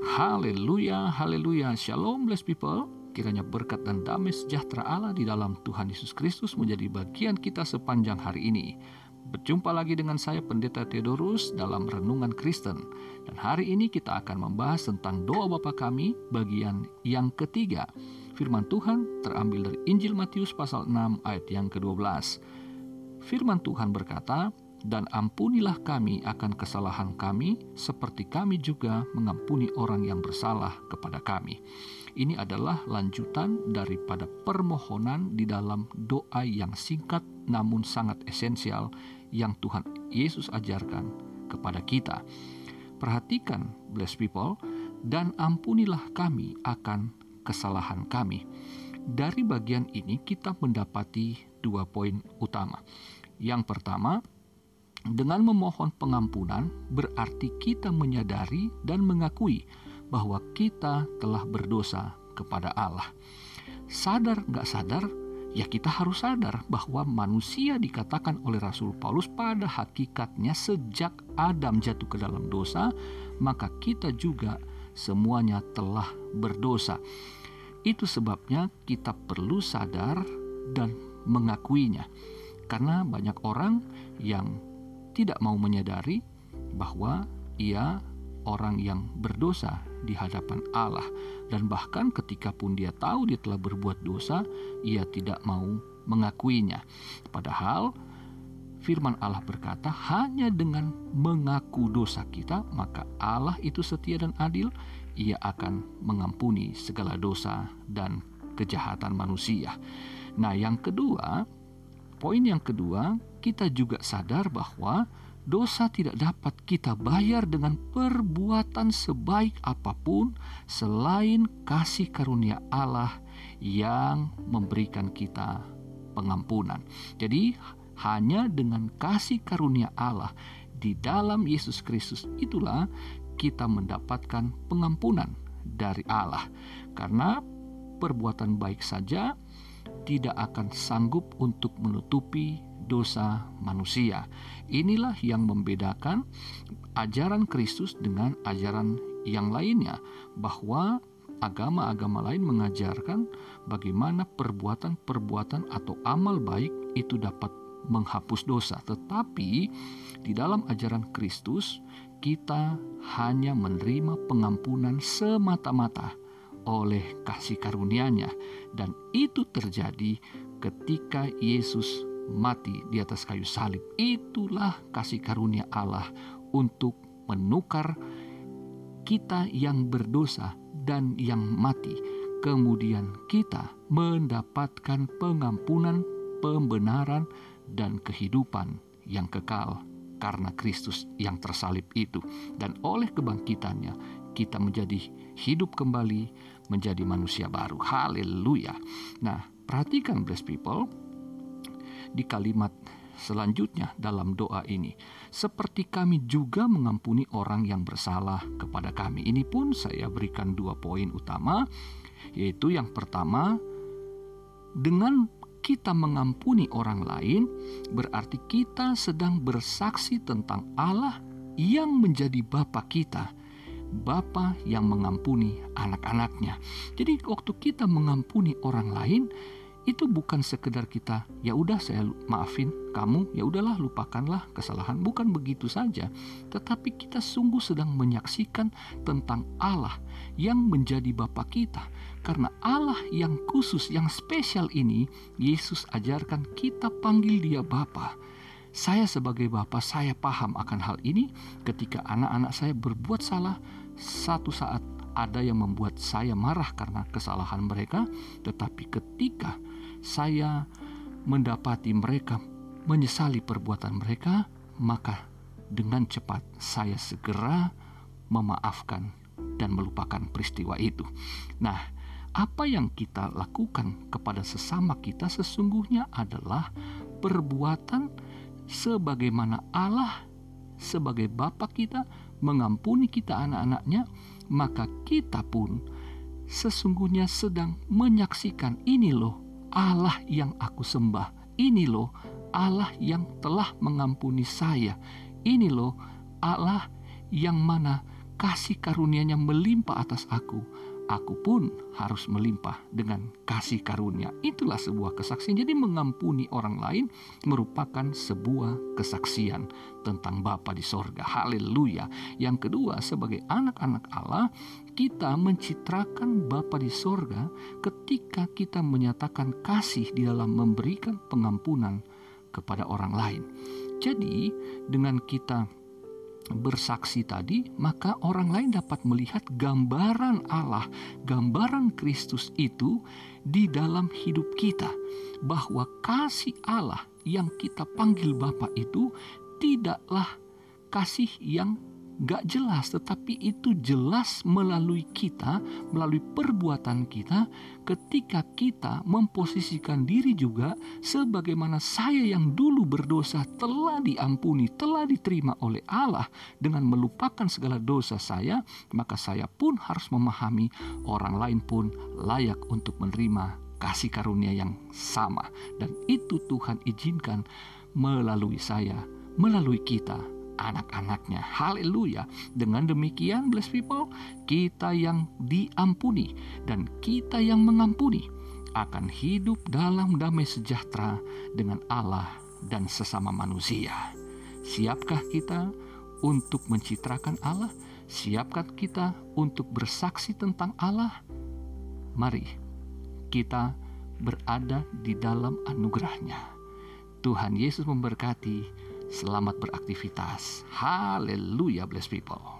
Haleluya, haleluya. Shalom blessed people. Kiranya berkat dan damai sejahtera Allah di dalam Tuhan Yesus Kristus menjadi bagian kita sepanjang hari ini. Berjumpa lagi dengan saya Pendeta Theodorus dalam Renungan Kristen. Dan hari ini kita akan membahas tentang doa Bapa kami bagian yang ketiga. Firman Tuhan terambil dari Injil Matius pasal 6 ayat yang ke-12. Firman Tuhan berkata, dan ampunilah kami akan kesalahan kami, seperti kami juga mengampuni orang yang bersalah kepada kami. Ini adalah lanjutan daripada permohonan di dalam doa yang singkat namun sangat esensial yang Tuhan Yesus ajarkan kepada kita. Perhatikan, blessed people, dan ampunilah kami akan kesalahan kami. Dari bagian ini kita mendapati dua poin utama. Yang pertama, dengan memohon pengampunan berarti kita menyadari dan mengakui bahwa kita telah berdosa kepada Allah. Sadar nggak sadar, ya kita harus sadar bahwa manusia dikatakan oleh Rasul Paulus pada hakikatnya sejak Adam jatuh ke dalam dosa, maka kita juga semuanya telah berdosa. Itu sebabnya kita perlu sadar dan mengakuinya. Karena banyak orang yang tidak mau menyadari bahwa ia orang yang berdosa di hadapan Allah. Dan bahkan ketika pun dia tahu dia telah berbuat dosa ia tidak mau mengakuinya. Padahal firman Allah berkata hanya dengan mengaku dosa kita maka Allah itu setia dan adil. Ia akan mengampuni segala dosa dan kejahatan manusia. Nah yang kedua poin yang kedua kita juga sadar bahwa dosa tidak dapat kita bayar dengan perbuatan sebaik apa pun selain kasih karunia Allah yang memberikan kita pengampunan. Jadi, hanya dengan kasih karunia Allah di dalam Yesus Kristus itulah kita mendapatkan pengampunan dari Allah. Karena perbuatan baik saja tidak akan sanggup untuk menutupi dosa manusia. Inilah yang membedakan ajaran Kristus dengan ajaran yang lainnya, bahwa agama-agama lain mengajarkan bagaimana perbuatan-perbuatan atau amal baik itu dapat menghapus dosa, tetapi di dalam ajaran Kristus kita hanya menerima pengampunan semata-mata oleh kasih karunia-Nya dan itu terjadi ketika Yesus mati di atas kayu salib. Itulah kasih karunia Allah untuk menukar kita yang berdosa dan yang mati. Kemudian kita mendapatkan pengampunan, pembenaran, dan kehidupan yang kekal karena Kristus yang tersalib itu. Dan oleh kebangkitannya, kita menjadi hidup kembali, menjadi manusia baru. Haleluya. Nah, perhatikan blessed people, di kalimat selanjutnya dalam doa ini. Seperti kami juga mengampuni orang yang bersalah kepada kami. Ini pun saya berikan dua poin utama, yaitu yang pertama, dengan kita mengampuni orang lain, berarti kita sedang bersaksi tentang Allah yang menjadi Bapa kita. Bapa yang mengampuni anak-anaknya. Jadi waktu kita mengampuni orang lain, itu bukan sekedar kita ya udah saya maafin kamu ya udahlah lupakanlah kesalahan. Bukan begitu saja tetapi kita sungguh sedang menyaksikan tentang Allah yang menjadi Bapa kita. Karena Allah yang khusus yang spesial ini Yesus ajarkan kita panggil dia Bapa saya sebagai Bapa saya paham akan hal ini ketika anak-anak saya berbuat salah satu saat ada yang membuat saya marah karena kesalahan mereka, tetapi ketika saya mendapati mereka menyesali perbuatan mereka, maka dengan cepat saya segera memaafkan dan melupakan peristiwa itu. Nah, apa yang kita lakukan kepada sesama kita sesungguhnya adalah perbuatan sebagaimana Allah sebagai Bapa kita mengampuni kita anak-anaknya, maka kita pun sesungguhnya sedang menyaksikan ini loh Allah yang aku sembah. Ini loh Allah yang telah mengampuni saya. Ini loh Allah yang mana kasih karunia-Nya melimpah atas aku, aku pun harus melimpah dengan kasih karunia. Itulah sebuah kesaksian. Jadi mengampuni orang lain merupakan sebuah kesaksian tentang Bapa di sorga. Haleluya. Yang kedua, sebagai anak-anak Allah, kita mencitrakan Bapa di sorga ketika kita menyatakan kasih di dalam memberikan pengampunan kepada orang lain. Jadi, dengan kita bersaksi tadi, maka orang lain dapat melihat gambaran Allah, gambaran Kristus itu di dalam hidup kita, bahwa kasih Allah yang kita panggil Bapa itu tidaklah kasih yang gak jelas, tetapi itu jelas melalui kita, melalui perbuatan kita, ketika kita memposisikan diri juga sebagaimana saya yang dulu berdosa telah diampuni, telah diterima oleh Allah dengan melupakan segala dosa saya, maka saya pun harus memahami orang lain pun layak untuk menerima kasih karunia yang sama, dan itu Tuhan izinkan melalui saya, melalui kita anak-anaknya. Haleluya. Dengan demikian, blessed people, kita yang diampuni dan kita yang mengampuni akan hidup dalam damai sejahtera dengan Allah dan sesama manusia. Siapkah kita untuk mencitrakan Allah? Siapkah kita untuk bersaksi tentang Allah? Mari kita berada di dalam anugerahnya. Tuhan Yesus memberkati Selamat beraktivitas. Haleluya, bless people.